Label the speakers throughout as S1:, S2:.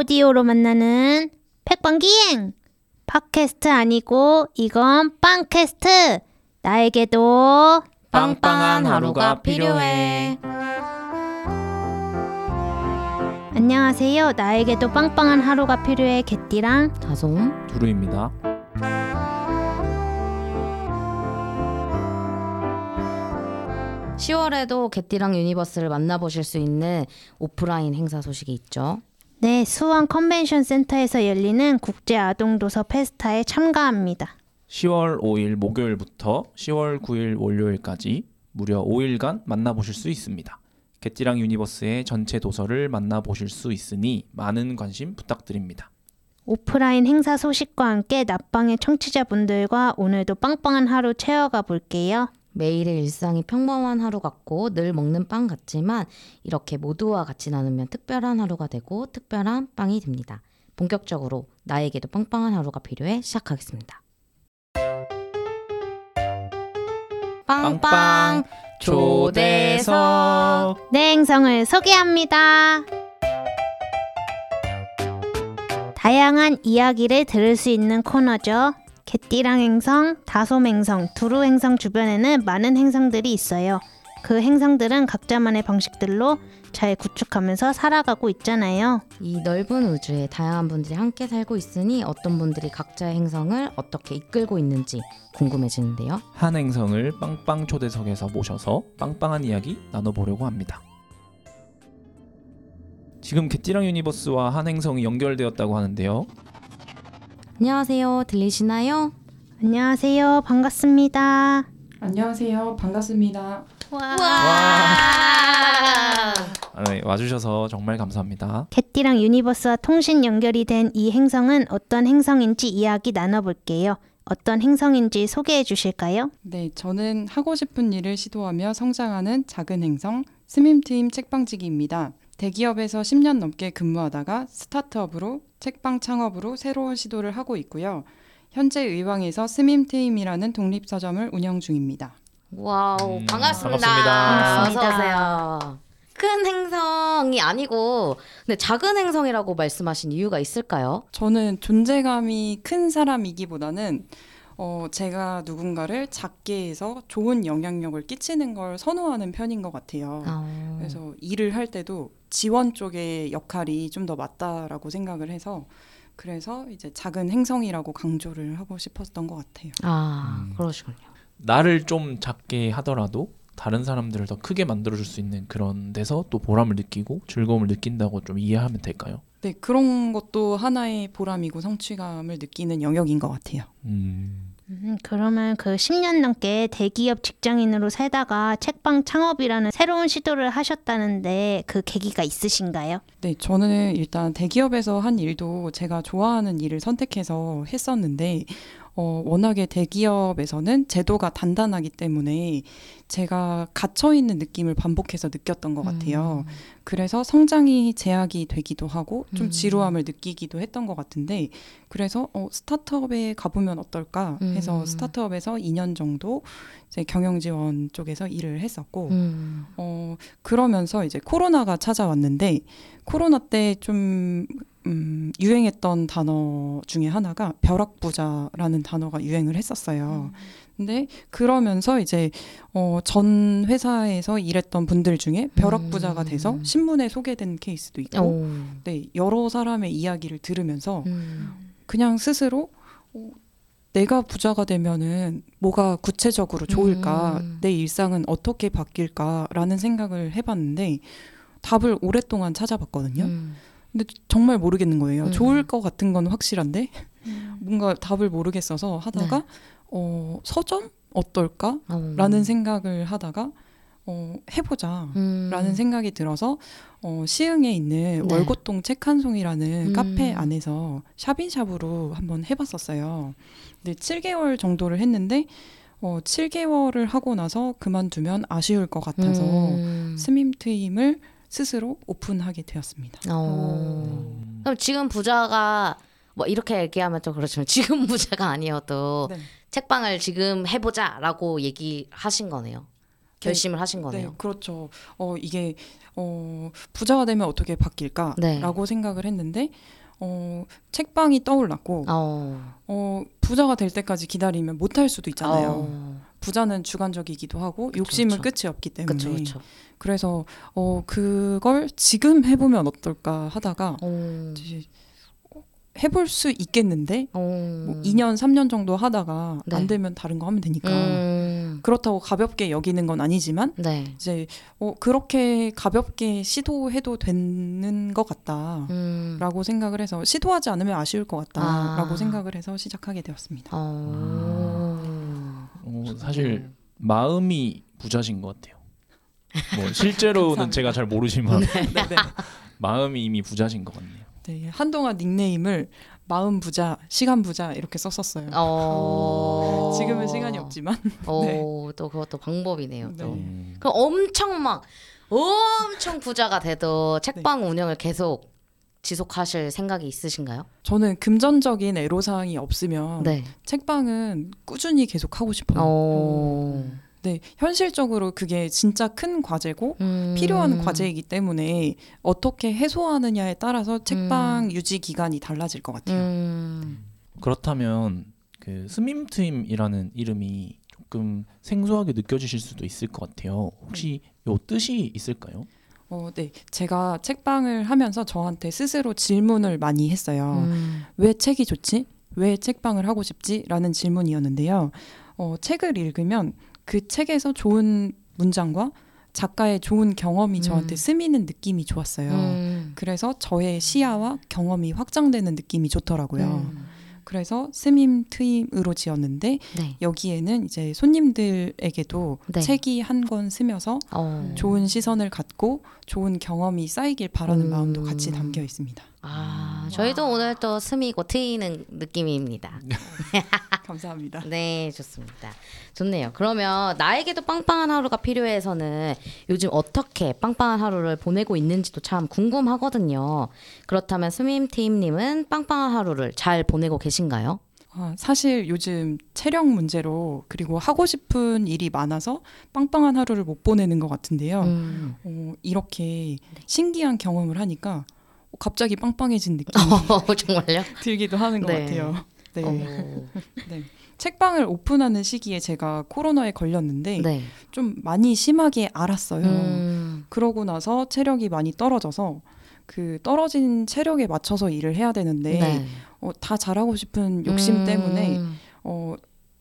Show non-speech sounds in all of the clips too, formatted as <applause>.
S1: 오디오로 만나는 팩빵기행! 팟캐스트 아니고 이건 빵캐스트! 나에게도
S2: 빵빵한 하루가 필요해.
S1: 안녕하세요. 나에게도 빵빵한 하루가 필요해 개띠랑
S2: 다솜
S3: 두루입니다.
S2: 시월에도 개띠랑 유니버스를 만나보실 수 있는 오프라인 행사 소식이 있죠.
S1: 네, 수원 컨벤션 센터에서 열리는 국제 아동 도서 페스타에 참가합니다.
S3: 10월 5일 목요일부터 10월 9일 월요일까지 무려 5일간 만나보실 수 있습니다. 개띠랑 유니버스의 전체 도서를 만나보실 수 있으니 많은 관심 부탁드립니다.
S1: 오프라인 행사 소식과 함께 나빵의 청취자분들과 오늘도 빵빵한 하루 채워가 볼게요.
S2: 매일의 일상이 평범한 하루 같고 늘 먹는 빵 같지만 이렇게 모두와 같이 나누면 특별한 하루가 되고 특별한 빵이 됩니다. 본격적으로 나에게도 빵빵한 하루가 필요해 시작하겠습니다. 빵빵 초대석
S1: 내 행성을 소개합니다. 다양한 이야기를 들을 수 있는 코너죠. 개띠랑 행성, 다솜 행성, 두루 행성 주변에는 많은 행성들이 있어요. 그 행성들은 각자만의 방식들로 잘 구축하면서 살아가고 있잖아요.
S2: 이 넓은 우주에 다양한 분들이 함께 살고 있으니 어떤 분들이 각자의 행성을 어떻게 이끌고 있는지 궁금해지는데요.
S3: 한 행성을 빵빵 초대석에서 모셔서 빵빵한 이야기 나눠보려고 합니다. 지금 개띠랑 유니버스와 한 행성이 연결되었다고 하는데요.
S2: 안녕하세요. 들리시나요?
S1: 안녕하세요. 반갑습니다.
S4: 안녕하세요. 반갑습니다.
S3: 아, 네, 와주셔서 정말 감사합니다.
S1: 개띠랑 유니버스와 통신 연결이 된 이 행성은 어떤 행성인지 이야기 나눠볼게요. 어떤 행성인지 소개해 주실까요?
S4: 네, 저는 하고 싶은 일을 시도하며 성장하는 작은 행성 스밈트임 책방지기입니다. 대기업에서 10년 넘게 근무하다가 스타트업으로 책방 창업으로 새로운 시도를 하고 있고요. 현재 의왕에서 스밈트임이라는 독립 서점을 운영 중입니다.
S2: wow
S3: 음,
S2: 반갑습니다.
S3: 반갑습니다.
S2: 어서 오세요. 큰 행성이 아니고 근데 작은 행성이라고 말씀하신 이유가 있을까요?
S4: 저는 존재감이 큰 사람이기보다는 어, 제가 누군가를 작게 해서 좋은 영향력을 끼치는 걸 선호하는 편인 것 같아요.
S2: 어,
S4: 그래서 일을 할 때도 지원 쪽의 역할이 좀 더 맞다라고 생각을 해서 그래서 이제 작은 행성이라고 강조를 하고 싶었던 것 같아요.
S2: 아
S3: 음.
S2: 그러시군요.
S3: 나를 좀 작게 하더라도 다른 사람들을 더 크게 만들어줄 수 있는 그런 데서 또 보람을 느끼고 즐거움을 느낀다고 좀 이해하면 될까요?
S4: 네, 그런 것도 하나의 보람이고 성취감을 느끼는 영역인 것 같아요.
S3: 음,
S1: 음, 그러면 그 10년 넘게 대기업 직장인으로 살다가 책방 창업이라는 새로운 시도를 하셨다는데 그 계기가 있으신가요?
S4: 네, 저는 일단 대기업에서 한 일도 제가 좋아하는 일을 선택해서 했었는데, 어, 워낙에 대기업에서는 제도가 단단하기 때문에 제가 갇혀 있는 느낌을 반복해서 느꼈던 것 같아요. 그래서 성장이 제약이 되기도 하고 좀
S2: 음.
S4: 지루함을 느끼기도 했던 것 같은데, 그래서 어, 스타트업에 가보면 어떨까 해서
S2: 음.
S4: 스타트업에서 2년 정도 이제 경영 지원 쪽에서 일을 했었고,
S2: 음.
S4: 어, 그러면서 이제 코로나가 찾아왔는데, 코로나 때 좀, 음, 유행했던 단어 중에 하나가 벼락부자라는 단어가 유행을 했었어요. 근데 그러면서 이제, 어, 전 회사에서 일했던 분들 중에 벼락부자가 돼서
S2: 음.
S4: 신문에 소개된 케이스도 있고,
S2: 오.
S4: 네, 여러 사람의 이야기를 들으면서
S2: 음.
S4: 그냥 스스로 어, 내가 부자가 되면은 뭐가 구체적으로 좋을까,
S2: 음.
S4: 내 일상은 어떻게 바뀔까라는 생각을 해봤는데 답을 오랫동안 찾아봤거든요.
S2: 음.
S4: 근데 정말 모르겠는 거예요.
S2: 음.
S4: 좋을 것 같은 건 확실한데 <laughs> 뭔가 답을 모르겠어서 하다가
S2: 네.
S4: 어, 서점 어떨까?
S2: 어.
S4: 라는 생각을 하다가 어, 해보자.
S2: 음.
S4: 라는 생각이 들어서 어, 시흥에 있는
S2: 네.
S4: 월고동 책 한 송이라는
S2: 음.
S4: 카페 안에서 샵인샵으로 한번 해봤었어요. 근데 7개월 정도를 했는데 어, 7개월을 하고 나서 그만두면 아쉬울 것 같아서
S2: 음.
S4: 스밈트임을 스스로 오픈하게 되었습니다.
S2: 어. 그럼 지금 부자가 뭐 이렇게 얘기하면 좀 그렇지만 <laughs> 지금 부자가 아니어도
S4: 네.
S2: 책방을 지금 해보자라고 얘기하신 거네요. 결심을 하신
S4: 네,
S2: 거네요.
S4: 그렇죠. 어 이게 어 부자가 되면 어떻게 바뀔까라고
S2: 네.
S4: 생각을 했는데 어 책방이 떠올랐고
S2: 어.
S4: 어 부자가 될 때까지 기다리면 못할 수도 있잖아요.
S2: 어.
S4: 부자는 주관적이기도 하고
S2: 그쵸,
S4: 욕심은
S2: 그쵸.
S4: 끝이 없기 때문에
S2: 그쵸 그쵸.
S4: 그래서 어 그걸 지금 해보면 어떨까 하다가
S2: 어.
S4: 어, 해볼 수 있겠는데
S2: 어.
S4: 뭐 2년 3년 정도 하다가
S2: 네.
S4: 안 되면 다른 거 하면 되니까
S2: 음.
S4: 그렇다고 가볍게 여기는 건 아니지만
S2: 네.
S4: 이제 어 그렇게 가볍게 시도해도 되는 것 같다라고
S2: 음.
S4: 생각을 해서 시도하지 않으면 아쉬울 것 같다라고
S2: 아.
S4: 생각을 해서 시작하게 되었습니다.
S2: 어.
S3: 어, 사실 마음이 부자신 것 같아요. 뭐 <laughs> 실제로는. 제가 잘 모르지만 <laughs>
S4: 네, 네.
S3: 마음이 이미 부자신 것 같네요.
S4: 네, 한동안 닉네임을 마음 부자, 시간 부자 이렇게 썼었어요.
S2: 어.
S4: 지금은 시간이 없지만
S2: 어,
S4: 네.
S2: 또 그것도 방법이네요. 또.
S4: 네.
S3: 음,
S2: 그럼 엄청 막 엄청 부자가 돼도 책방 운영을 계속 지속하실 생각이 있으신가요?
S4: 저는 금전적인 애로사항이 없으면
S2: 네.
S4: 책방은 꾸준히 계속 하고 싶어요.
S2: 어.
S4: 네, 현실적으로 그게 진짜 큰 과제고
S2: 음.
S4: 필요한 과제이기 때문에 어떻게 해소하느냐에 따라서 책방 유지 기간이 달라질 것 같아요.
S2: 음.
S3: 그렇다면 그 스밈트임이라는 이름이 조금 생소하게 느껴지실 수도 있을 것 같아요. 혹시 요 뜻이 있을까요?
S4: 어, 네, 제가 책방을 하면서 저한테 스스로 질문을 많이 했어요.
S2: 음.
S4: 왜 책이 좋지? 왜 책방을 하고 싶지? 라는 질문이었는데요. 어, 책을 읽으면 그 책에서 좋은 문장과 작가의 좋은 경험이 저한테
S2: 음.
S4: 스미는 느낌이 좋았어요.
S2: 음.
S4: 그래서 저의 시야와 경험이 확장되는 느낌이 좋더라고요.
S2: 음.
S4: 그래서 스밈 트임으로 지었는데
S2: 네.
S4: 여기에는 이제 손님들에게도
S2: 네.
S4: 책이 한권 쓰면서
S2: 어.
S4: 좋은 시선을 갖고 좋은 경험이 쌓이길 바라는
S2: 음.
S4: 마음도 같이 담겨 있습니다.
S2: 아, 저희도 오늘 또 스미고 트이는 느낌입니다. <laughs>
S4: 감사합니다.
S2: 네, 좋습니다. 좋네요. 그러면 나에게도 빵빵한 하루가 필요해서는 요즘 어떻게 빵빵한 하루를 보내고 있는지도 참 궁금하거든요. 그렇다면 스밈팀님은 빵빵한 하루를 잘 보내고 계신가요?
S4: 아, 사실 요즘 체력 문제로 그리고 하고 싶은 일이 많아서 빵빵한 하루를 못 보내는 것 같은데요.
S2: 음.
S4: 어, 이렇게 신기한 경험을 하니까 갑자기 빵빵해진 느낌이 <laughs>
S2: 어, 정말요?
S4: 들기도 하는 것
S2: 네.
S4: 같아요. <laughs> 네.
S2: 어,
S4: 네. 책방을 오픈하는 시기에 제가 코로나에 걸렸는데
S2: 네.
S4: 좀 많이 심하게 알았어요.
S2: 음.
S4: 그러고 나서 체력이 많이 떨어져서 그 떨어진 체력에 맞춰서 일을 해야 되는데
S2: 네.
S4: 어, 다 잘하고 싶은 욕심
S2: 음.
S4: 때문에 어,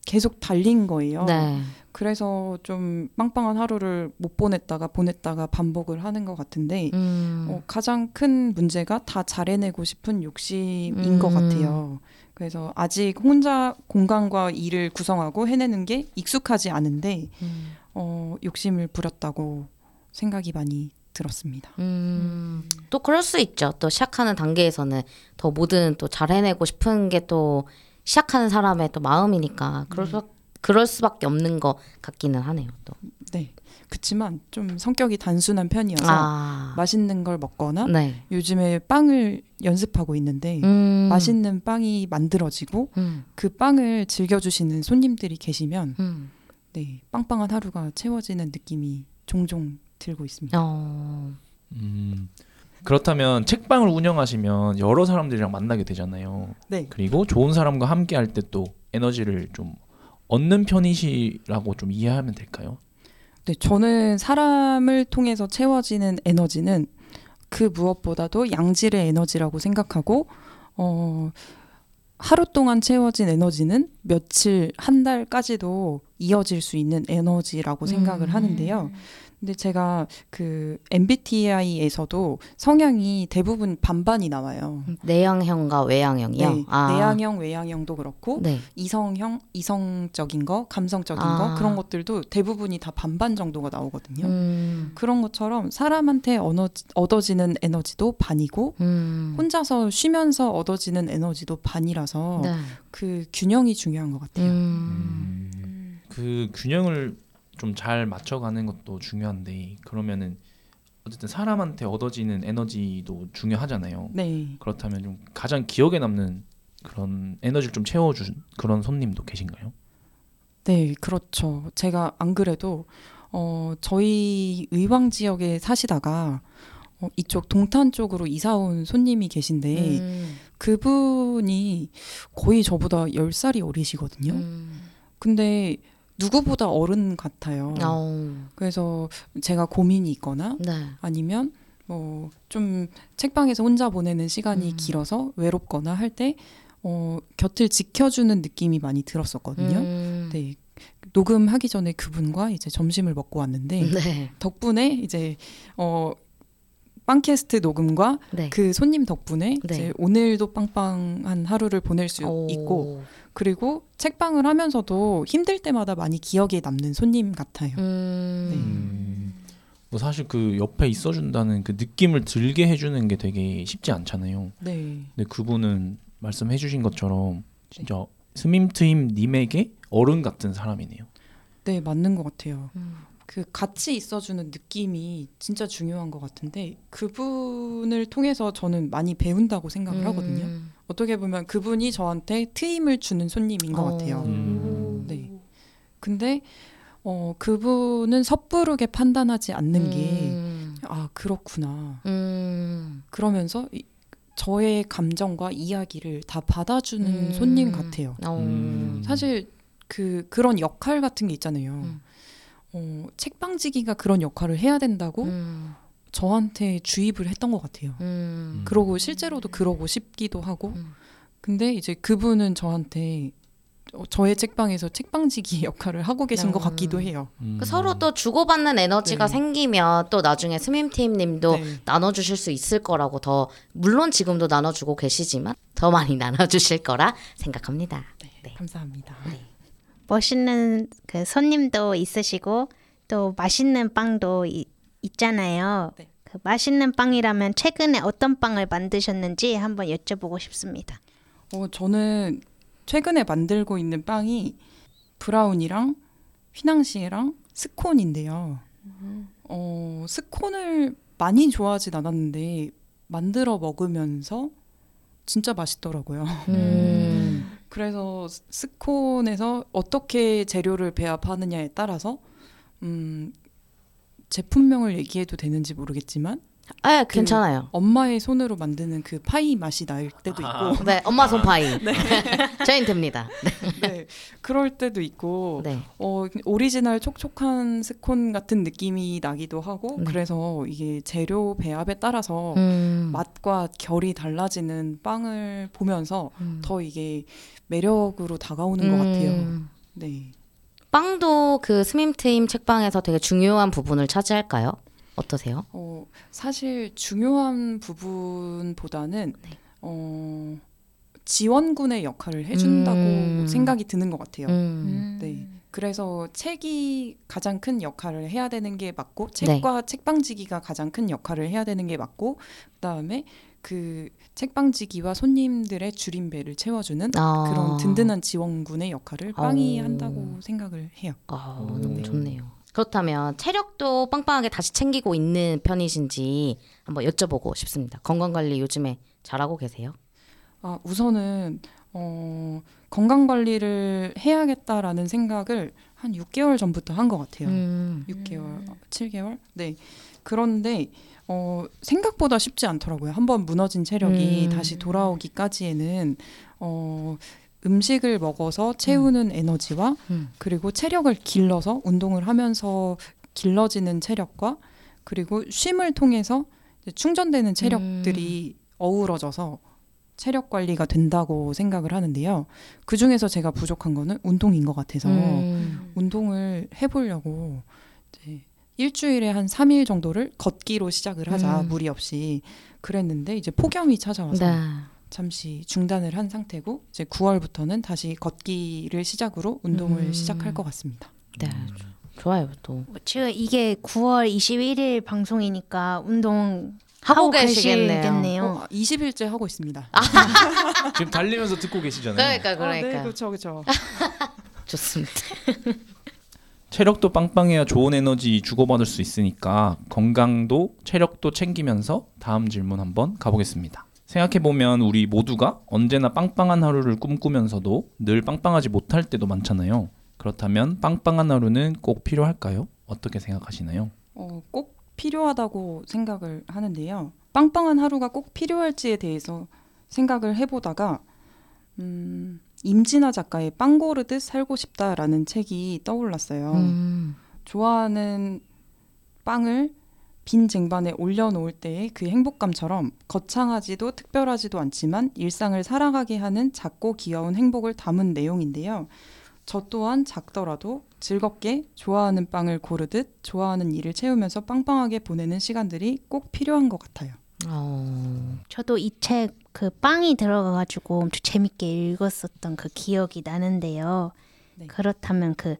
S4: 계속 달린 거예요.
S2: 네.
S4: 그래서 좀 빵빵한 하루를 못 보냈다가 보냈다가 반복을 하는 것 같은데
S2: 음.
S4: 어, 가장 큰 문제가 다 잘해내고 싶은 욕심인
S2: 음.
S4: 것 같아요. 그래서 아직 혼자 공간과 일을 구성하고 해내는 게 익숙하지 않은데
S2: 음.
S4: 어, 욕심을 부렸다고 생각이 많이 들었습니다.
S2: 음, 또 그럴 수 있죠. 또 시작하는 단계에서는 더 뭐든 또 잘 해내고 싶은 게 또 시작하는 사람의 또 마음이니까 그럴 수 그럴 수밖에 없는 것 같기는 하네요. 또.
S4: 네. 그렇지만 좀 성격이 단순한 편이어서
S2: 아,
S4: 맛있는 걸 먹거나
S2: 네.
S4: 요즘에 빵을 연습하고 있는데
S2: 음,
S4: 맛있는 빵이 만들어지고
S2: 음,
S4: 그 빵을 즐겨주시는 손님들이 계시면
S2: 음.
S4: 네 빵빵한 하루가 채워지는 느낌이 종종 들고 있습니다.
S2: 어,
S3: 음, 그렇다면 책방을 운영하시면 여러 사람들이랑 만나게 되잖아요.
S4: 네.
S3: 그리고 좋은 사람과 함께 할 때 또 에너지를 좀 얻는 편이시라고 좀 이해하면 될까요?
S4: 네, 저는 사람을 통해서 채워지는 에너지는 그 무엇보다도 양질의 에너지라고 생각하고 어 하루 동안 채워진 에너지는 며칠 한 달까지도 이어질 수 있는 에너지라고 생각을
S2: 음.
S4: 하는데요. 근데 제가 그 MBTI에서도 성향이 대부분 반반이 나와요.
S2: 내향형과 외향형이요.
S4: 네,
S2: 아,
S4: 내향형, 외향형도 그렇고
S2: 네.
S4: 이성형, 이성적인 거, 감성적인
S2: 아.
S4: 거 그런 것들도 대부분이 다 반반 정도가 나오거든요.
S2: 음,
S4: 그런 것처럼 사람한테 얻어, 얻어지는 에너지도 반이고
S2: 음,
S4: 혼자서 쉬면서 얻어지는 에너지도 반이라서
S2: 네.
S4: 그 균형이 중요한 것 같아요.
S2: 음,
S3: 그 균형을 좀 잘 맞춰가는 것도 중요한데 그러면은 어쨌든 사람한테 얻어지는 에너지도 중요하잖아요.
S4: 네.
S3: 그렇다면 좀 가장 기억에 남는 그런 에너지를 좀 채워준 그런 손님도 계신가요?
S4: 네, 그렇죠. 제가 안 그래도 어, 저희 의왕 지역에 사시다가 어, 이쪽 동탄 쪽으로 이사 온 손님이 계신데
S2: 음.
S4: 그분이 거의 저보다 10살이 어리시거든요.
S2: 음.
S4: 근데 누구보다 어른 같아요.
S2: 어.
S4: 그래서 제가 고민이 있거나
S2: 네.
S4: 아니면 뭐 좀 책방에서 혼자 보내는 시간이
S2: 음.
S4: 길어서 외롭거나 할 때 어, 곁을 지켜주는 느낌이 많이 들었었거든요.
S2: 음.
S4: 네. 녹음하기 전에 그분과 이제 점심을 먹고 왔는데
S2: 네.
S4: 덕분에 이제 어 빵캐스트 녹음과
S2: 네.
S4: 그 손님 덕분에
S2: 네.
S4: 이제 오늘도 빵빵한 하루를 보낼 수
S2: 오.
S4: 있고 그리고 책방을 하면서도 힘들 때마다 많이 기억에 남는 손님 같아요.
S2: 음.
S3: 음, 뭐 사실 그 옆에 있어준다는 그 느낌을 들게 해주는 게 되게 쉽지 않잖아요.
S4: 네.
S3: 근데 그분은 말씀해주신 것처럼 진짜 스밈트임 님에게 어른 같은 사람이네요.
S4: 네, 맞는 것 같아요.
S2: 음.
S4: 그 같이 있어주는 느낌이 진짜 중요한 것 같은데 그분을 통해서 저는 많이 배운다고 생각을 하거든요.
S2: 음.
S4: 어떻게 보면 그분이 저한테 트임을 주는 손님인 것
S2: 어.
S4: 같아요.
S3: 음.
S4: 네. 근데 어 그분은 섣부르게 판단하지 않는 게
S2: 음.
S4: 아 그렇구나.
S2: 음.
S4: 그러면서 이- 저의 감정과 이야기를 다 받아주는
S2: 음.
S4: 손님 같아요.
S2: 어.
S3: 음.
S4: 사실 그 그런 역할 같은 게 있잖아요.
S2: 음.
S4: 어, 책방지기가 그런 역할을 해야 된다고
S2: 음.
S4: 저한테 주입을 했던 것 같아요.
S2: 음.
S4: 그러고 실제로도 그러고 싶기도 하고.
S2: 음.
S4: 근데 이제 그분은 저한테 어, 저의 책방에서 책방지기 <laughs> 역할을 하고 계신 것
S2: 음.
S4: 같기도 해요.
S3: 음.
S2: 그 서로 또 주고받는 에너지가
S4: 네.
S2: 생기면 또 나중에 스밈팀님도
S4: 네.
S2: 나눠주실 수 있을 거라고 더 물론 지금도 나눠주고 계시지만 더 많이 <laughs> 나눠주실 거라 생각합니다. 네.
S4: 감사합니다.
S1: 멋있는 그 손님도 있으시고 또 맛있는 빵도 이- 있잖아요.
S4: 네.
S1: 그 맛있는 빵이라면 최근에 어떤 빵을 만드셨는지 한번 여쭤보고 싶습니다.
S4: 어, 저는 최근에 만들고 있는 빵이 브라우니랑 휘낭시에랑 스콘인데요. 어, 스콘을 많이 좋아하진 않았는데 만들어 먹으면서 진짜 맛있더라고요.
S2: 음.
S4: 그래서 스- 스콘에서 어떻게 재료를 배합하느냐에 따라서 음, 제품명을 얘기해도 되는지 모르겠지만
S2: 아 괜찮아요.
S4: 엄마의 손으로 만드는 그 파이 맛이 날 때도 있고
S2: 네 엄마 손파이. <laughs> <laughs> 저희는 됩니다.
S4: 네, 그럴 때도 있고
S2: 네.
S4: 어, 오리지널 촉촉한 스콘 같은 느낌이 나기도 하고
S2: 네.
S4: 그래서 이게 재료 배합에 따라서
S2: 음.
S4: 맛과 결이 달라지는 빵을 보면서
S2: 음.
S4: 더 이게 매력으로 다가오는 것 같아요.
S2: 음.
S4: 네.
S2: 빵도 그 스밈트임 책방에서 되게 중요한 부분을 차지할까요? 어떠세요?
S4: 어, 사실 중요한 부분보다는
S2: 네.
S4: 어, 지원군의 역할을 해준다고
S2: 음.
S4: 생각이 드는 것 같아요.
S2: 음.
S4: 네. 그래서 책이 가장 큰 역할을 해야 되는 게 맞고
S2: 네.
S4: 책과 책방지기가 가장 큰 역할을 해야 되는 게 맞고 그다음에 그 책방지기와 손님들의 줄임배를 채워주는
S2: 아.
S4: 그런 든든한 지원군의 역할을 빵이
S2: 어.
S4: 한다고 생각을 해요.
S2: 아,
S3: 오.
S2: 너무 좋네요. 그렇다면 체력도 빵빵하게 다시 챙기고 있는 편이신지 한번 여쭤보고 싶습니다. 건강 관리 요즘에 잘하고 계세요?
S4: 아, 우선은 어, 건강 관리를 해야겠다라는 생각을 한 6개월 전부터 한 것 같아요.
S2: 음.
S4: 6개월, 7개월? 네. 그런데 어, 생각보다 쉽지 않더라고요. 한번 무너진 체력이
S2: 음.
S4: 다시 돌아오기까지에는 어, 음식을 먹어서 채우는 에너지와
S2: 음.
S4: 그리고 체력을 길러서 운동을 하면서 길러지는 체력과 그리고 쉼을 통해서 충전되는 체력들이 어우러져서 체력 관리가 된다고 생각을 하는데요. 그 중에서 제가 부족한 거는 운동인 것 같아서
S2: 음.
S4: 운동을 해보려고 이제 일주일에 한 3일 정도를 걷기로 시작을 하자
S2: 음.
S4: 무리 없이 그랬는데 이제 폭염이 찾아와서
S2: 네.
S4: 잠시 중단을 한 상태고 이제 9월부터는 다시 걷기를 시작으로 운동을
S2: 음.
S4: 시작할 것 같습니다.
S2: 네. 좋아요, 또.
S1: 지금 이게 9월 21일 방송이니까 운동
S2: 하고
S1: 하고
S2: 계시겠네요.
S1: 계시겠네요.
S4: 어, 20일째 하고 있습니다. <laughs>
S3: 지금 달리면서 듣고 계시잖아요.
S2: 그러니까,
S4: 아,
S2: 그러니까.
S4: 네, 그렇죠, 그렇죠. <laughs>
S2: 좋습니다. <laughs>
S3: 체력도 빵빵해야 좋은 에너지 주고받을 수 있으니까 건강도 체력도 챙기면서 다음 질문 한번 가보겠습니다. 생각해보면 우리 모두가 언제나 빵빵한 하루를 꿈꾸면서도 늘 빵빵하지 못할 때도 많잖아요. 그렇다면 빵빵한 하루는 꼭 필요할까요? 어떻게 생각하시나요?
S4: 어, 꼭 필요하다고 생각을 하는데요. 빵빵한 하루가 꼭 필요할지에 대해서 생각을 해보다가 음, 임진아 작가의 빵 고르듯 살고 싶다라는 책이 떠올랐어요.
S2: 음.
S4: 좋아하는 빵을 빈 쟁반에 올려놓을 때의 그 행복감처럼 거창하지도 특별하지도 않지만 일상을 살아가게 하는 작고 귀여운 행복을 담은 내용인데요. 저 또한 작더라도 즐겁게 좋아하는 빵을 고르듯 좋아하는 일을 채우면서 빵빵하게 보내는 시간들이 꼭 필요한 것 같아요.
S2: 어.
S1: 저도 이 책 그 빵이 들어가가지고 엄청 재밌게 읽었었던 그 기억이 나는데요.
S4: 네.
S1: 그렇다면 그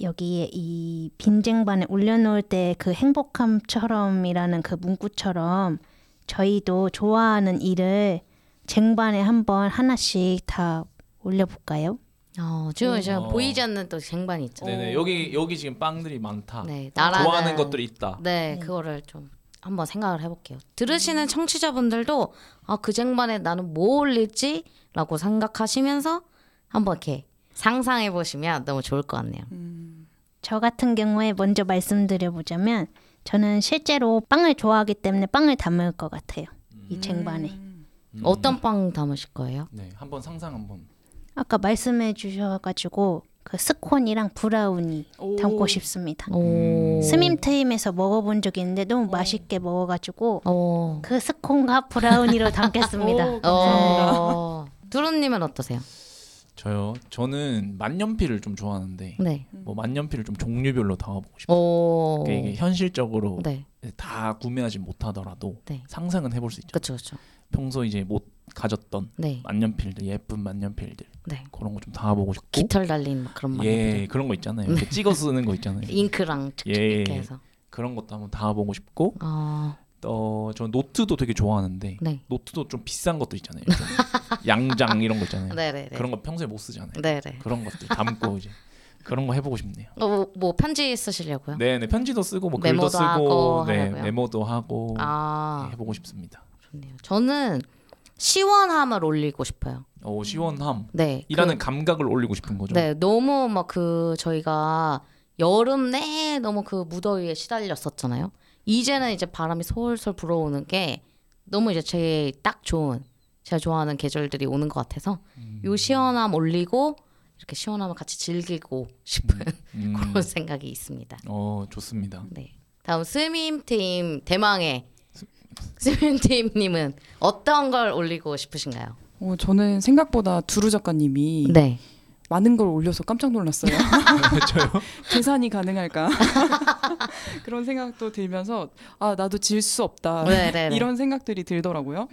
S1: 여기에 이 빈쟁반에 올려놓을 때 그 행복함처럼이라는 그 문구처럼 저희도 좋아하는 일을 쟁반에 한번 하나씩 다 올려볼까요?
S2: 어, 지금 지금
S3: 어.
S2: 보이지 않는 또 쟁반이 있죠.
S3: 네네 여기 여기 지금 빵들이 많다.
S2: 네, 나라는
S3: 좋아하는 것들이 있다.
S2: 네, 그거를 좀 한번 생각을 해볼게요. 들으시는 청취자분들도 아, 그 쟁반에 나는 뭐 올릴지라고 생각하시면서 한번 이렇게 상상해 보시면 너무 좋을 것 같네요.
S1: 저 같은 경우에 먼저 말씀드려보자면 저는 실제로 빵을 좋아하기 때문에 빵을 담을 것 같아요. 이 쟁반에.
S3: 음.
S2: 어떤 빵 담으실 거예요?
S3: 네 한번 상상 한번.
S1: 아까 말씀해 주셔가지고 그 스콘이랑 브라우니 담고 싶습니다.
S2: 오.
S1: 스밈트임에서 먹어본 적이 있는데 너무 맛있게 먹어가지고
S2: 어.
S1: 그 스콘과 브라우니로 <laughs> 담겠습니다.
S2: 어. 두루님은 어떠세요?
S3: 저요. 저는 만년필을 좀 좋아하는데
S2: 네.
S3: 뭐 만년필을 좀 종류별로 담아보고 싶어요.
S2: 오.
S3: 그러니까 이게 현실적으로
S2: 네.
S3: 다 구매하지 못하더라도
S2: 네.
S3: 상상은 해볼 수 있죠.
S2: 그렇죠, 그렇죠.
S3: 평소 이제 못 가졌던
S2: 네.
S3: 만년필들 예쁜 만년필들
S2: 네.
S3: 그런 거좀 담아보고 싶고
S2: 깃털 달린 막 그런
S3: 만예 그런 거 있잖아요. 이렇게 찍어 쓰는 거 있잖아요. <laughs>
S2: 잉크랑 칙칙
S3: 예.
S2: 이렇게 해서.
S3: 그런 것도 한번 담아보고 싶고
S2: 어.
S3: 어, 저 노트도 되게 좋아하는데
S2: 네.
S3: 노트도 좀 비싼 것도 있잖아요. 좀 <laughs> 양장 이런 거 있잖아요.
S2: 네, 네, 네.
S3: 그런 거 평소에 못 쓰잖아요.
S2: 네, 네.
S3: 그런 것들 담고 이제 그런 거 해보고 싶네요.
S2: 어, 뭐, 뭐 편지 쓰시려고요?
S3: 네, 네 편지도 쓰고 뭐 글도 쓰고
S2: 하고
S3: 네
S2: 하려고요?
S3: 메모도 하고
S2: 아,
S3: 네, 해보고 싶습니다.
S2: 좋네요. 저는 시원함을 올리고 싶어요.
S3: 어, 시원함
S2: 네.
S3: 이라는 감각을 올리고 싶은 거죠.
S2: 네, 너무 막 그 저희가 여름 내 너무 그 무더위에 시달렸었잖아요. 이제는 이제 바람이 솔솔 불어오는 게 너무 이제 제 딱 좋은 제가 좋아하는 계절들이 오는 것 같아서 요 시원함 올리고 이렇게 시원함을 같이 즐기고 싶은
S3: 음, <laughs>
S2: 그런 생각이 있습니다.
S3: 어 좋습니다.
S2: 네. 다음 스밈팀 대망의 스밈팀님은 어떤 걸 올리고 싶으신가요?
S4: 어, 저는 생각보다 두루 작가님이
S2: 네.
S4: 많은 걸 올려서 깜짝 놀랐어요. <laughs>
S3: 저요? <laughs>
S4: 계산이 가능할까? <laughs> 그런 생각도 들면서 아 나도 질 수 없다
S2: 네네네.
S4: 이런 생각들이 들더라고요.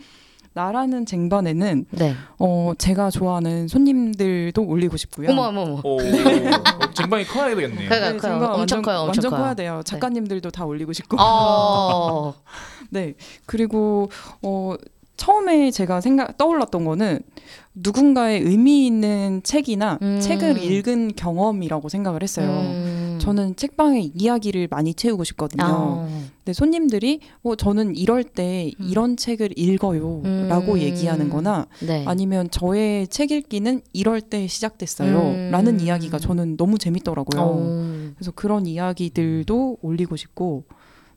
S4: 나라는 쟁반에는
S2: 네.
S4: 어 제가 좋아하는 손님들도 올리고 싶고요.
S2: 어머 어머 어머.
S3: 오, 어, 쟁반이 커야 되겠네요.
S2: 그러니까
S4: 네,
S2: 커요.
S4: 쟁반
S2: 엄청
S4: 완전,
S2: 커요, 엄청
S4: 완전
S2: 커요.
S4: 커야 돼요. 작가님들도 다 올리고 싶고.
S2: 어.
S4: 네. 그리고 어 처음에 제가 생각 떠올랐던 거는 누군가의 의미 있는 책이나
S2: 음.
S4: 책을 읽은 경험이라고 생각을 했어요.
S2: 음.
S4: 저는 책방에 이야기를 많이 채우고 싶거든요.
S2: 아.
S4: 근데 손님들이 어 저는 이럴 때
S2: 음.
S4: 이런 책을 읽어요 라고
S2: 음.
S4: 얘기하는 거나
S2: 네.
S4: 아니면 저의 책 읽기는 이럴 때 시작됐어요
S2: 음.
S4: 라는 이야기가 저는 너무 재밌더라고요.
S2: 어.
S4: 그래서 그런 이야기들도 올리고 싶고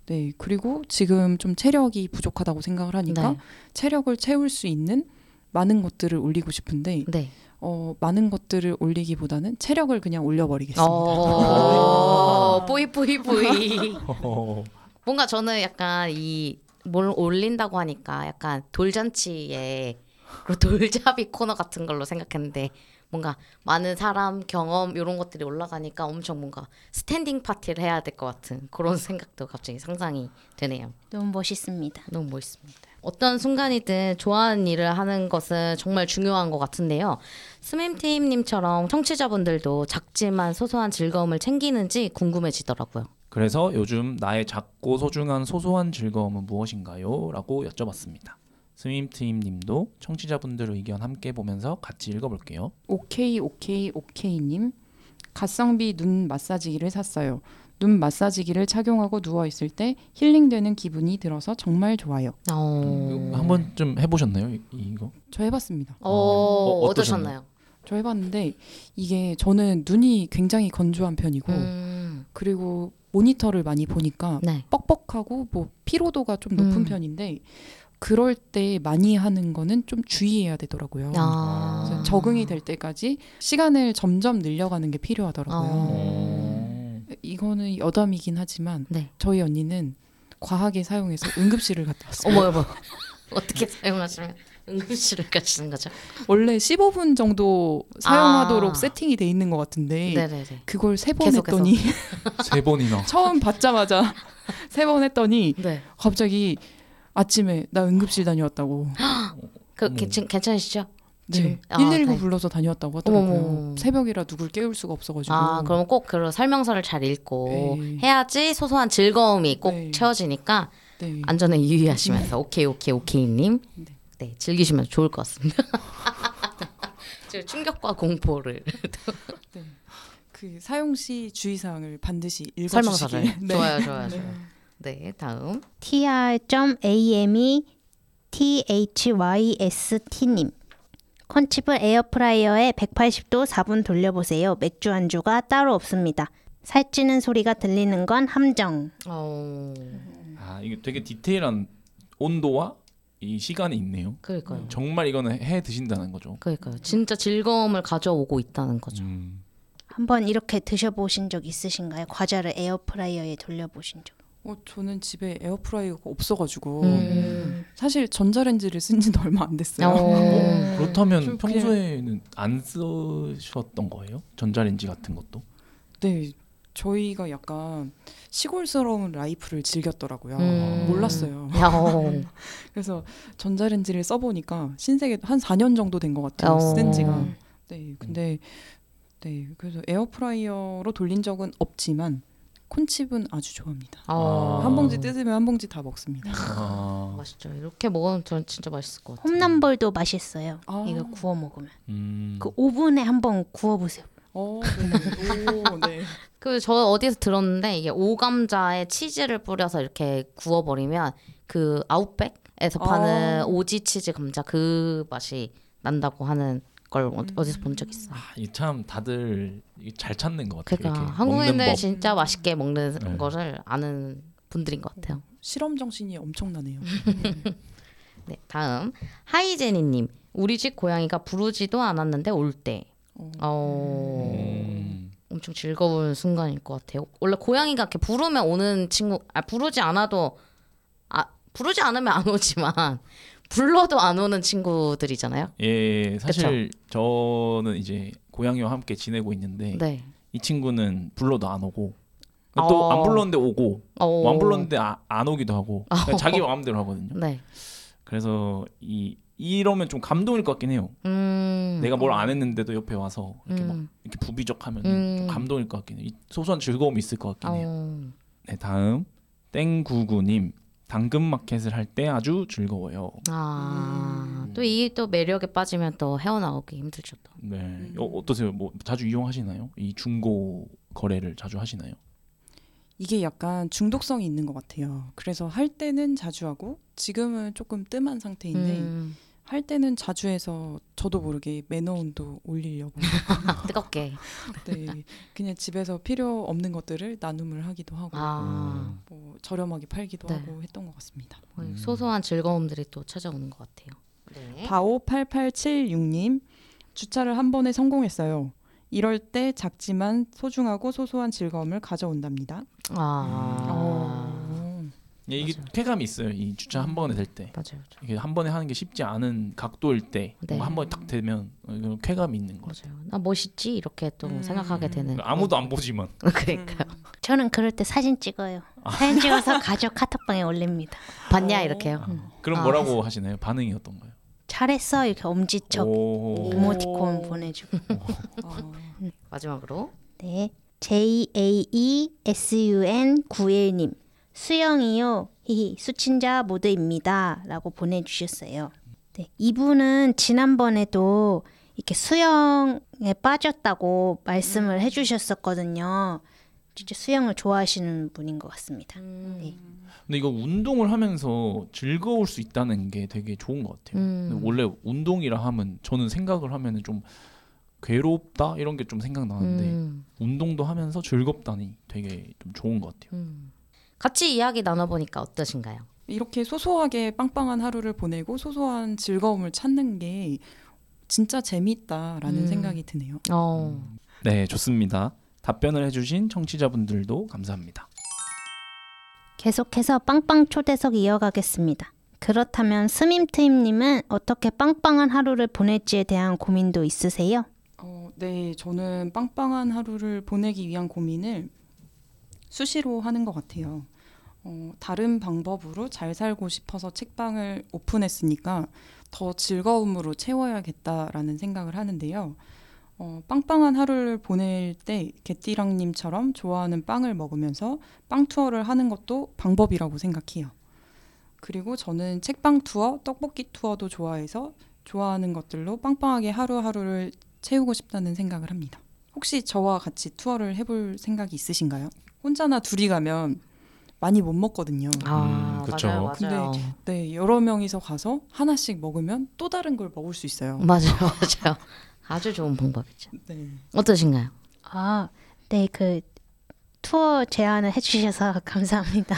S4: 네 그리고 지금 좀 체력이 부족하다고 생각을 하니까
S2: 네.
S4: 체력을 채울 수 있는 많은 것들을 올리고 싶은데
S2: 네.
S4: 어 많은 것들을 올리기보다는 체력을 그냥 올려버리겠습니다.
S2: 어. 뿌이 뿌이 뿌이.
S3: 어, <laughs>
S2: 뭔가 저는 약간 이 뭘 올린다고 하니까 약간 돌잔치에 그리고 돌잡이 코너 같은 걸로 생각했는데 뭔가 많은 사람 경험 이런 것들이 올라가니까 엄청 뭔가 스탠딩 파티를 해야 될 것 같은 그런 생각도 갑자기 상상이 되네요.
S1: 너무 멋있습니다.
S2: 너무 멋있습니다. 어떤 순간이든 좋아하는 일을 하는 것은 정말 중요한 것 같은데요. 스밈트임님처럼 청취자분들도 작지만 소소한 즐거움을 챙기는지 궁금해지더라고요.
S3: 그래서 요즘 나의 작고 소중한 소소한 즐거움은 무엇인가요? 라고 여쭤봤습니다. 스밈트임님도 청취자분들 의견 함께 보면서 같이 읽어볼게요.
S4: 오케이 오케이 오케이님 가성비 눈 마사지기를 샀어요. 눈 마사지기를 착용하고 누워 있을 때 힐링되는 기분이 들어서 정말 좋아요.
S2: 어...
S3: 한번 좀 해보셨나요? 이- 이거?
S4: 저 해봤습니다.
S2: 어,
S3: 어,
S2: 어떠셨나요?
S4: 저 해봤는데 이게 저는 눈이 굉장히 건조한 편이고
S2: 음,
S4: 그리고 모니터를 많이 보니까
S2: 네.
S4: 뻑뻑하고 뭐 피로도가 좀 높은
S2: 음.
S4: 편인데 그럴 때 많이 하는 거는 좀 주의해야 되더라고요.
S2: 아.
S4: 적응이 될 때까지 시간을 점점 늘려가는 게 필요하더라고요.
S2: 어.
S4: 이거는 여담이긴 하지만
S2: 네.
S4: 저희 언니는 과하게 사용해서 응급실을 갔다 왔어요.
S2: 어머 어머. 어떻게 사용하시면 응급실을 가시는 거죠?
S4: 원래 15분 정도 사용하도록
S2: 아.
S4: 세팅이 돼 있는 것 같은데
S2: 네네네.
S4: 그걸 세 번. 했더니 <laughs>
S3: 세 번이나.
S4: 처음 받자마자 <laughs> 세 번 했더니
S2: 네.
S4: 갑자기 아침에 나 응급실 다녀왔다고
S2: 그. 괜찮, 괜찮으시죠?
S4: 네.
S2: 지금? 아,
S4: 119
S2: 네.
S4: 불러서 다녀왔다고 하더라고요.
S2: 어머머.
S4: 새벽이라 누굴 깨울 수가 없어가지고.
S2: 아 그럼 꼭그 설명서를 잘 읽고
S4: 네.
S2: 해야지 소소한 즐거움이 꼭
S4: 네.
S2: 채워지니까
S4: 네.
S2: 안전에 유의하시면서 오케이 오케이 오케이님
S4: 네.
S2: 네 즐기시면 좋을 것 같습니다. <laughs> 충격과 공포를
S4: 네. 그 사용 시 주의 사항을 반드시 읽어주시길.
S2: 설명서를
S4: 네.
S2: 좋아요 좋아요
S4: 네.
S2: 좋아요. 네 다음
S1: tr.ame thyst님 콘칩을 에어프라이어에 180도 4분 돌려보세요. 맥주 안주가 따로 없습니다. 살찌는 소리가 들리는 건 함정.
S2: 어
S3: 아 이게 되게 디테일한 온도와 이 시간이 있네요.
S2: 그러니까요.
S3: 정말 이거는 해 드신다는 거죠.
S2: 그러니까요. 진짜 즐거움을 가져오고 있다는 거죠.
S3: 음.
S1: 한번 이렇게 드셔보신 적 있으신가요? 과자를 에어프라이어에 돌려보신 적?
S4: 어, 저는 집에 에어프라이어가 없어가지고
S2: 음.
S4: 사실 전자레인지를 쓴 지도 얼마 안 됐어요.
S2: 어.
S3: 그렇다면
S4: 좀
S3: 평소에는 안 쓰셨던 거예요? 전자레인지 같은 것도?
S4: 네, 저희가 약간 시골스러운 life를 즐겼더라고요.
S2: 음.
S4: 몰랐어요.
S2: 야, 어. <laughs>
S4: 그래서 전자레인지를 써보니까 신세계 한 4년 정도 된 것 같아요.
S2: 어.
S4: 쓴 지가. 네, 근데 네, 그래서 에어프라이어로 돌린 적은 없지만 콘칩은 아주 좋아합니다.
S2: 어.
S4: 한 봉지 뜯으면 한 봉지 다 먹습니다.
S3: 아, <laughs>
S2: 맛있죠. 이렇게 먹으면 전 진짜 맛있을 것 같아요.
S1: 홈런볼도 맛있어요.
S4: 아.
S1: 이거 구워 먹으면.
S3: 음.
S1: 그 오븐에 한번 구워 보세요.
S4: 어, 네. 오, 네. <laughs>
S2: 그저 어디서 들었는데 이게 오감자에 치즈를 뿌려서 이렇게 구워 버리면 그 아웃백에서 파는
S4: 아.
S2: 오지 치즈 감자 그 맛이 난다고 하는 걸 어- 어디서 본 적 있어요.
S3: 아, 이게 참 다들 잘 찾는 것 같아요.
S2: 그러니까 한국인들
S3: 법.
S2: 진짜 맛있게 먹는
S3: 네.
S2: 거를 아는 분들인 것 같아요.
S4: 실험 정신이 엄청나네요. <laughs>
S2: 네, 다음 하이제니님 우리 집 고양이가 부르지도 않았는데 올 때.
S4: 어.
S2: 어...
S3: 음.
S2: 엄청 즐거운 순간일 것 같아요. 원래 고양이가 이렇게 부르면 오는 친구, 아 부르지 않아도 아 부르지 않으면 안 오지만 불러도 안 오는 친구들이잖아요.
S3: 예, 사실 저는 이제 고양이와 함께 지내고 있는데
S2: 네.
S3: 이 친구는 불러도 안 오고
S2: 어.
S3: 또안 불렀는데 오고
S2: 어...
S3: 안 불렀는데 아, 안 오기도 하고 그냥 자기 마음대로 하거든요.
S2: 네.
S3: 그래서 이 이러면 좀 감동일 것 같긴 해요.
S2: 음.
S3: 내가 뭘 안 했는데도 옆에 와서 이렇게 막
S2: 음.
S3: 이렇게 부비적하면
S2: 음.
S3: 좀 감동일 것 같긴 해요. 이 소소한 즐거움이 있을 것 같긴 해요.
S2: 어...
S3: 네, 다음 땡구구님 당근 마켓을 할 때 아주 즐거워요.
S2: 아,
S3: 음.
S2: 또이 또 매력에 빠지면 또 헤어나오기 힘들죠. 또.
S3: 네, 어, 어떠세요? 뭐 자주 이용하시나요? 이 중고 거래를 자주 하시나요?
S4: 이게 약간 중독성이 있는 것 같아요. 그래서 할 때는 자주 하고 지금은 조금 뜸한 상태인데
S2: 음,
S4: 할 때는 자주 해서 저도 모르게 매너 온도 올리려고 <laughs>
S2: 뜨겁게.
S4: 네, 그냥 집에서 필요 없는 것들을 나눔을 하기도 하고
S2: 아,
S4: 뭐 저렴하게 팔기도
S2: 네.
S4: 하고 했던 것 같습니다.
S3: 음.
S2: 소소한 즐거움들이 또 찾아오는 것 같아요. 네.
S4: 바오 8876님 주차를 한 번에 성공했어요. 이럴 때 작지만 소중하고 소소한 즐거움을 가져온답니다.
S2: 아,
S4: 어.
S3: 예, 이게 쾌감이 있어요. 이 주차 한 번에 될 때.
S2: 맞아요.
S3: 이게 한 번에 하는 게 쉽지 않은 각도일 때,
S2: 네.
S3: 뭔가 한 번에 딱 되면 어, 쾌감이 있는 거.
S2: 맞아요. 나 멋있지 이렇게 또
S4: 음.
S2: 생각하게 되는.
S3: 아무도 안 보지만. <laughs>
S2: 그러니까요.
S1: 저는 그럴 때 사진 찍어요. 사진 찍어서 <laughs> 가족 카톡방에 올립니다.
S2: 봤냐 이렇게요.
S3: 그럼
S2: 아,
S3: 뭐라고 하시나요? 반응이 어떤가요?
S1: 잘했어 이렇게 엄지척
S3: 오.
S1: 이모티콘 보내주고.
S4: 어, <laughs>
S2: 마지막으로
S1: 네. J A E S U N 91님 수영이요. 히히 수친자 모드입니다 라고 보내주셨어요. 네. 이분은 지난번에도 이렇게 수영에 빠졌다고 말씀을 해주셨었거든요. 진짜 수영을 좋아하시는 분인 것 같습니다. 네.
S3: 근데 이거 운동을 하면서 즐거울 수 있다는 게 되게 좋은 것 같아요.
S2: 음.
S3: 원래 운동이라 하면 저는 생각을 하면은 좀 괴롭다 이런 게 좀 생각나는데
S2: 음.
S3: 운동도 하면서 즐겁다니 되게 좀 좋은 것 같아요.
S2: 음. 같이 이야기 나눠보니까 어떠신가요?
S4: 이렇게 소소하게 빵빵한 하루를 보내고 소소한 즐거움을 찾는 게 진짜 재밌다라는
S2: 음.
S4: 생각이 드네요.
S2: 어.
S3: 네, 좋습니다. 답변을 해주신 청취자분들도 감사합니다.
S1: 계속해서 빵빵 초대석 이어가겠습니다. 그렇다면 스밈트임님은 어떻게 빵빵한 하루를 보낼지에 대한 고민도 있으세요?
S4: 어, 네, 저는 빵빵한 하루를 보내기 위한 고민을 수시로 하는 것 같아요. 어, 다른 방법으로 잘 살고 싶어서 책방을 오픈했으니까 더 즐거움으로 채워야겠다라는 생각을 하는데요. 어, 빵빵한 하루를 보낼 때 개띠랑님처럼 좋아하는 빵을 먹으면서 빵 투어를 하는 것도 방법이라고 생각해요. 그리고 저는 책방 투어, 떡볶이 투어도 좋아해서 좋아하는 것들로 빵빵하게 하루하루를 채우고 싶다는 생각을 합니다. 혹시 저와 같이 투어를 해볼 생각이 있으신가요? 혼자나 둘이 가면 많이 못 먹거든요.
S2: 아,
S3: 음, 그쵸.
S2: 맞아요, 맞아요.
S4: 네, 여러 명이서 가서 하나씩 먹으면 또 다른 걸 먹을 수 있어요.
S2: 맞아요, <laughs> 맞아요. 아주 좋은 방법이죠.
S4: 네.
S2: 어떠신가요?
S1: 아, 네, 그 투어 제안을 해주셔서 <laughs> 감사합니다.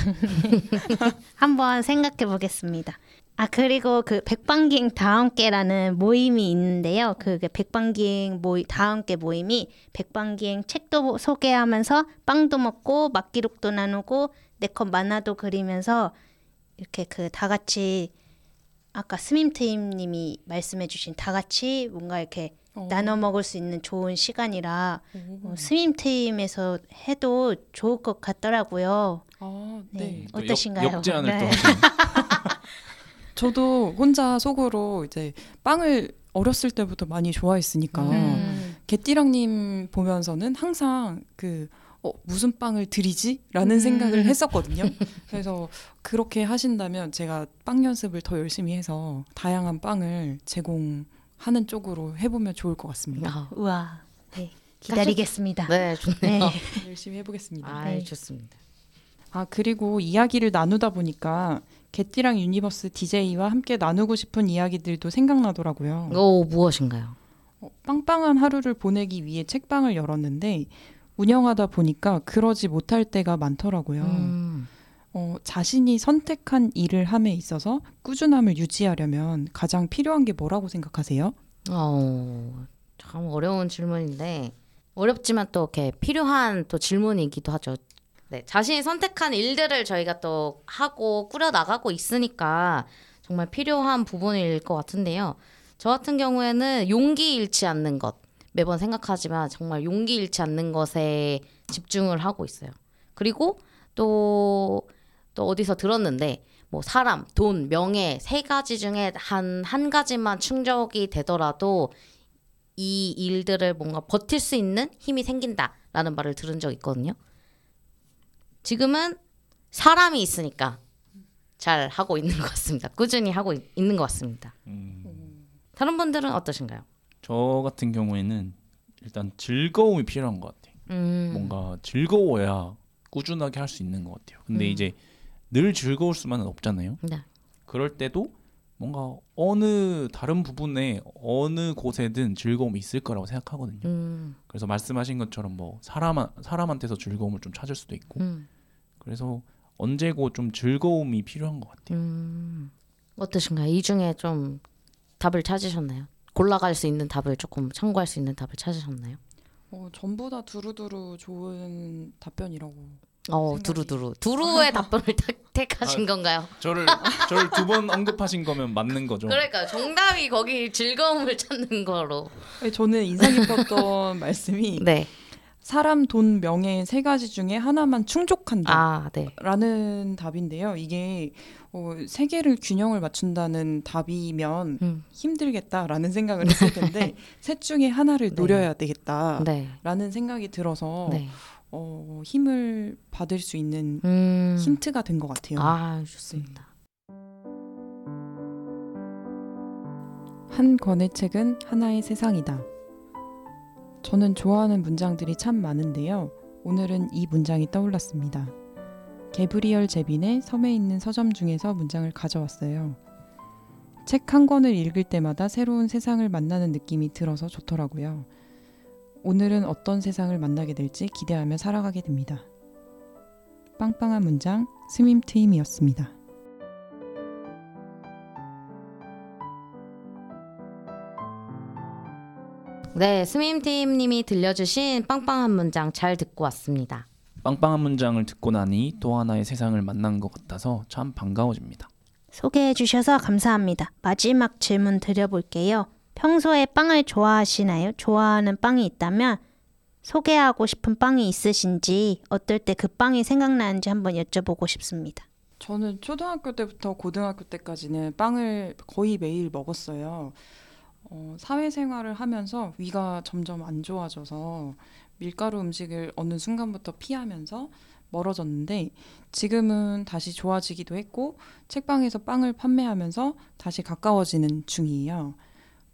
S1: <laughs> 한번 생각해 보겠습니다. 아 그리고 그 백반기행 다함께라는 모임이 있는데요. 그 백반기행 모임 다함께 모임이 백반기행 책도 소개하면서 빵도 먹고 맛기록도 나누고 네컷 만화도 그리면서 이렇게 그 다 같이 아까 스밈트임님이 말씀해주신 다 같이 뭔가 이렇게
S4: 어.
S1: 나눠 먹을 수 있는 좋은 시간이라
S4: 오.
S1: 어, 스밈트임에서 해도 좋을 것 같더라고요.
S4: 아,
S1: 네.
S4: 네.
S3: 또
S1: 어떠신가요?
S3: 역, 역제안을
S1: 네.
S3: 또. <laughs>
S4: 저도 혼자 속으로 이제 빵을 어렸을 때부터 많이 좋아했으니까
S1: 음.
S4: 개띠랑님 보면서는 항상 그 어, 무슨 빵을 드리지? 라는
S1: 음.
S4: 생각을 했었거든요. 그래서 그렇게 하신다면 제가 빵 연습을 더 열심히 해서 다양한 빵을 제공하는 쪽으로 해보면 좋을 것 같습니다.
S2: 아,
S1: 우와, 네, 기다리겠습니다.
S2: 네, 좋네요.
S1: 네.
S4: 열심히 해보겠습니다.
S2: 아,
S1: 네.
S2: 좋습니다.
S4: 아 그리고 이야기를 나누다 보니까 개띠랑 유니버스 DJ와 함께 나누고 싶은 이야기들도 생각나더라고요.
S2: 오, 무엇인가요?
S4: 어, 빵빵한 하루를 보내기 위해 책방을 열었는데 운영하다 보니까 그러지 못할 때가 많더라고요.
S2: 음.
S4: 어, 자신이 선택한 일을 함에 있어서 꾸준함을 유지하려면 가장 필요한 게 뭐라고 생각하세요?
S2: 어, 참 어려운 질문인데 어렵지만 또 이렇게 필요한 또 질문이기도 하죠. 네, 자신이 선택한 일들을 저희가 또 하고 꾸려 나가고 있으니까 정말 필요한 부분일 것 같은데요. 저 같은 경우에는 용기 잃지 않는 것 매번 생각하지만 정말 용기 잃지 않는 것에 집중을 하고 있어요. 그리고 또 또 어디서 들었는데 뭐 사람, 돈, 명예 세 가지 중에 한 한 가지만 충족이 되더라도 이 일들을 뭔가 버틸 수 있는 힘이 생긴다라는 말을 들은 적 있거든요. 지금은 사람이 있으니까 잘 하고 있는 것 같습니다. 꾸준히 하고 있, 는것 같습니다.
S3: 음,
S2: 다른 분들은 어떠신가요?
S3: 저 같은 경우에는 일단 즐거움이 필요한 것 같아요.
S2: 음,
S3: 뭔가 즐거워야 꾸준하게 할 수 있는 것 같아요. 근데
S2: 음.
S3: 이제 늘 즐거울 수만은 없잖아요.
S2: 네.
S3: 그럴 때도 뭔가 어느 다른 부분에 어느 곳에든 즐거움이 있을 거라고 생각하거든요.
S2: 음,
S3: 그래서 말씀하신 것처럼 뭐 사람 사람한테서 즐거움을 좀 찾을 수도 있고
S2: 음,
S3: 그래서 언제고 좀 즐거움이 필요한 것 같아요.
S2: 음. 어떠신가요? 이 중에 좀 답을 찾으셨나요? 골라갈 수 있는 답을 조금 참고할 수 있는 답을 찾으셨나요?
S4: 어, 전부 다 두루두루 좋은 답변이라고.
S2: 어,
S4: 생각이-
S2: 두루두루 두루의 <laughs> 답변을 택- 택하신 건가요?
S3: 저를 저를 두 번 언급하신 거면 맞는 거죠.
S2: 그러니까 정답이 거기 즐거움을 찾는 거로.
S4: 네, 저는 인상 깊었던 <laughs> 말씀이
S2: 네.
S4: 사람, 돈, 명예 세 가지 중에 하나만 충족한다.
S2: 아, 네.
S4: 라는 답인데요. 이게 어, 세 개를 균형을 맞춘다는 답이면
S2: 음.
S4: 힘들겠다라는 생각을 했을 텐데 <laughs> 셋 중에 하나를
S2: 네.
S4: 노려야 되겠다라는
S2: 네.
S4: 생각이 들어서
S2: 네.
S4: 어, 힘을 받을 수 있는
S2: 음.
S4: 힌트가 된 것 같아요.
S2: 아, 좋습니다.
S4: 한 권의 책은 하나의 세상이다. 저는 좋아하는 문장들이 참 많은데요. 오늘은 이 문장이 떠올랐습니다. 게브리얼 제빈의 섬에 있는 서점 중에서 문장을 가져왔어요. 책 한 권을 읽을 때마다 새로운 세상을 만나는 느낌이 들어서 좋더라고요. 오늘은 어떤 세상을 만나게 될지 기대하며 살아가게 됩니다. 빵빵한 문장 스밈 트임이었습니다.
S2: 네, 스밈팀님이 들려주신 빵빵한 문장 잘 듣고 왔습니다.
S3: 빵빵한 문장을 듣고 나니 또 하나의 세상을 만난 것 같아서 참 반가워집니다.
S1: 소개해 주셔서 감사합니다. 마지막 질문 드려볼게요. 평소에 빵을 좋아하시나요? 좋아하는 빵이 있다면 소개하고 싶은 빵이 있으신지 어떨 때 그 빵이 생각나는지 한번 여쭤보고 싶습니다.
S4: 저는 초등학교 때부터 고등학교 때까지는 빵을 거의 매일 먹었어요. 어, 사회생활을 하면서 위가 점점 안 좋아져서 밀가루 음식을 어느 순간부터 피하면서 멀어졌는데 지금은 다시 좋아지기도 했고 책방에서 빵을 판매하면서 다시 가까워지는 중이에요.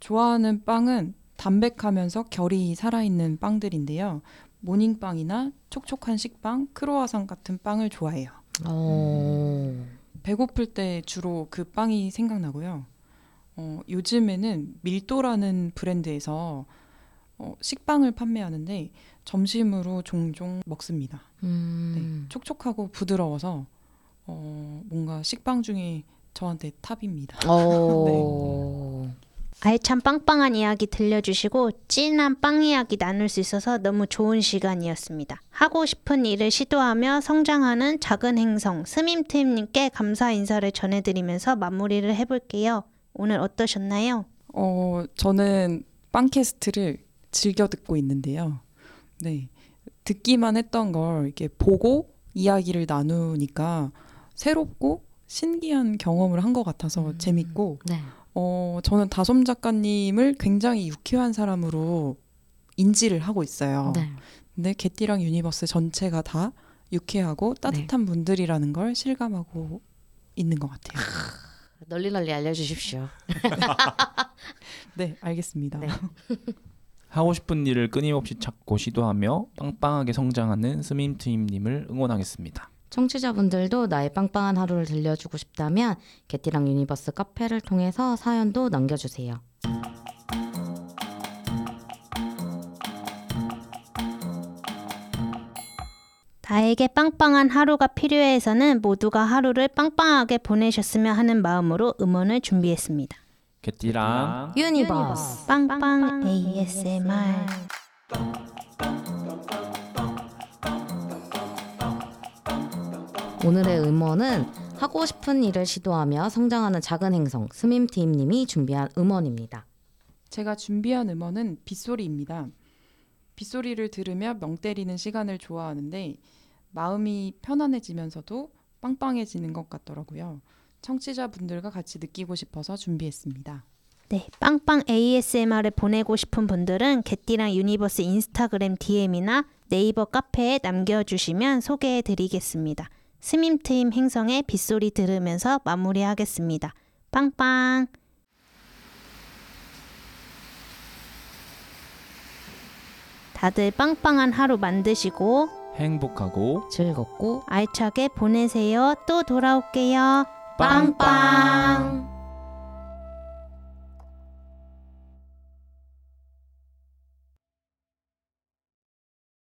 S4: 좋아하는 빵은 담백하면서 결이 살아있는 빵들인데요. 모닝빵이나 촉촉한 식빵, 크로와상 같은 빵을 좋아해요.
S2: 오.
S4: 배고플 때 주로 그 빵이 생각나고요. 어, 요즘에는 밀도라는 브랜드에서 어, 식빵을 판매하는데 점심으로 종종 먹습니다. 네,
S2: 음.
S4: 촉촉하고 부드러워서 어, 뭔가 식빵 중에 저한테 탑입니다. <laughs>
S2: 오.
S1: 알찬 빵빵한 이야기 들려주시고 찐한 빵 이야기 나눌 수 있어서 너무 좋은 시간이었습니다. 하고 싶은 일을 시도하며 성장하는 작은 행성 스밈트임님께 감사 인사를 전해드리면서 마무리를 해볼게요. 오늘 어떠셨나요?
S4: 어, 저는 빵캐스트를 즐겨 듣고 있는데요. 네. 듣기만 했던 걸 이렇게 보고 이야기를 나누니까 새롭고 신기한 경험을 한 것 같아서
S2: 음.
S4: 재밌고
S2: 네.
S4: 어, 저는 다솜 작가님을 굉장히 유쾌한 사람으로 인지를 하고 있어요.
S2: 네.
S4: 근데 개띠랑 유니버스 전체가 다 유쾌하고 따뜻한 분들이라는 걸 실감하고 있는 것 같아요.
S2: 널리 널리 알려주십시오. <laughs>
S4: 네, 알겠습니다.
S2: 네.
S3: 하고 싶은 일을 끊임없이 찾고 시도하며 빵빵하게 성장하는 스밈트임님을 응원하겠습니다.
S2: 청취자분들도 나의 빵빵한 하루를 들려주고 싶다면 개띠랑 유니버스 카페를 통해서 사연도 남겨주세요.
S1: 나에게 빵빵한 하루가 필요해에서는 모두가 하루를 빵빵하게 보내셨으면 하는 마음으로 음원을 준비했습니다.
S3: 개띠랑
S2: 유니버스.
S1: 빵빵 ASMR
S2: 오늘의 음원은 하고 싶은 일을 시도하며 성장하는 작은 행성 스밈트임님이 준비한 음원입니다.
S4: 제가 준비한 음원은 빗소리입니다. 빗소리를 들으며 멍 때리는 시간을 좋아하는데 마음이 편안해지면서도 빵빵해지는 것 같더라고요. 청취자분들과 같이 느끼고 싶어서 준비했습니다.
S1: 네, 빵빵 ASMR을 보내고 싶은 분들은 개띠랑 유니버스 인스타그램 DM이나 네이버 카페에 남겨주시면 소개해드리겠습니다. 스밈트임 행성의 빗소리 들으면서 마무리하겠습니다. 빵빵! 다들 빵빵한 하루 만드시고
S3: 행복하고
S2: 즐겁고
S1: 알차게 보내세요. 또 돌아올게요.
S3: 빵빵.
S2: 빵빵.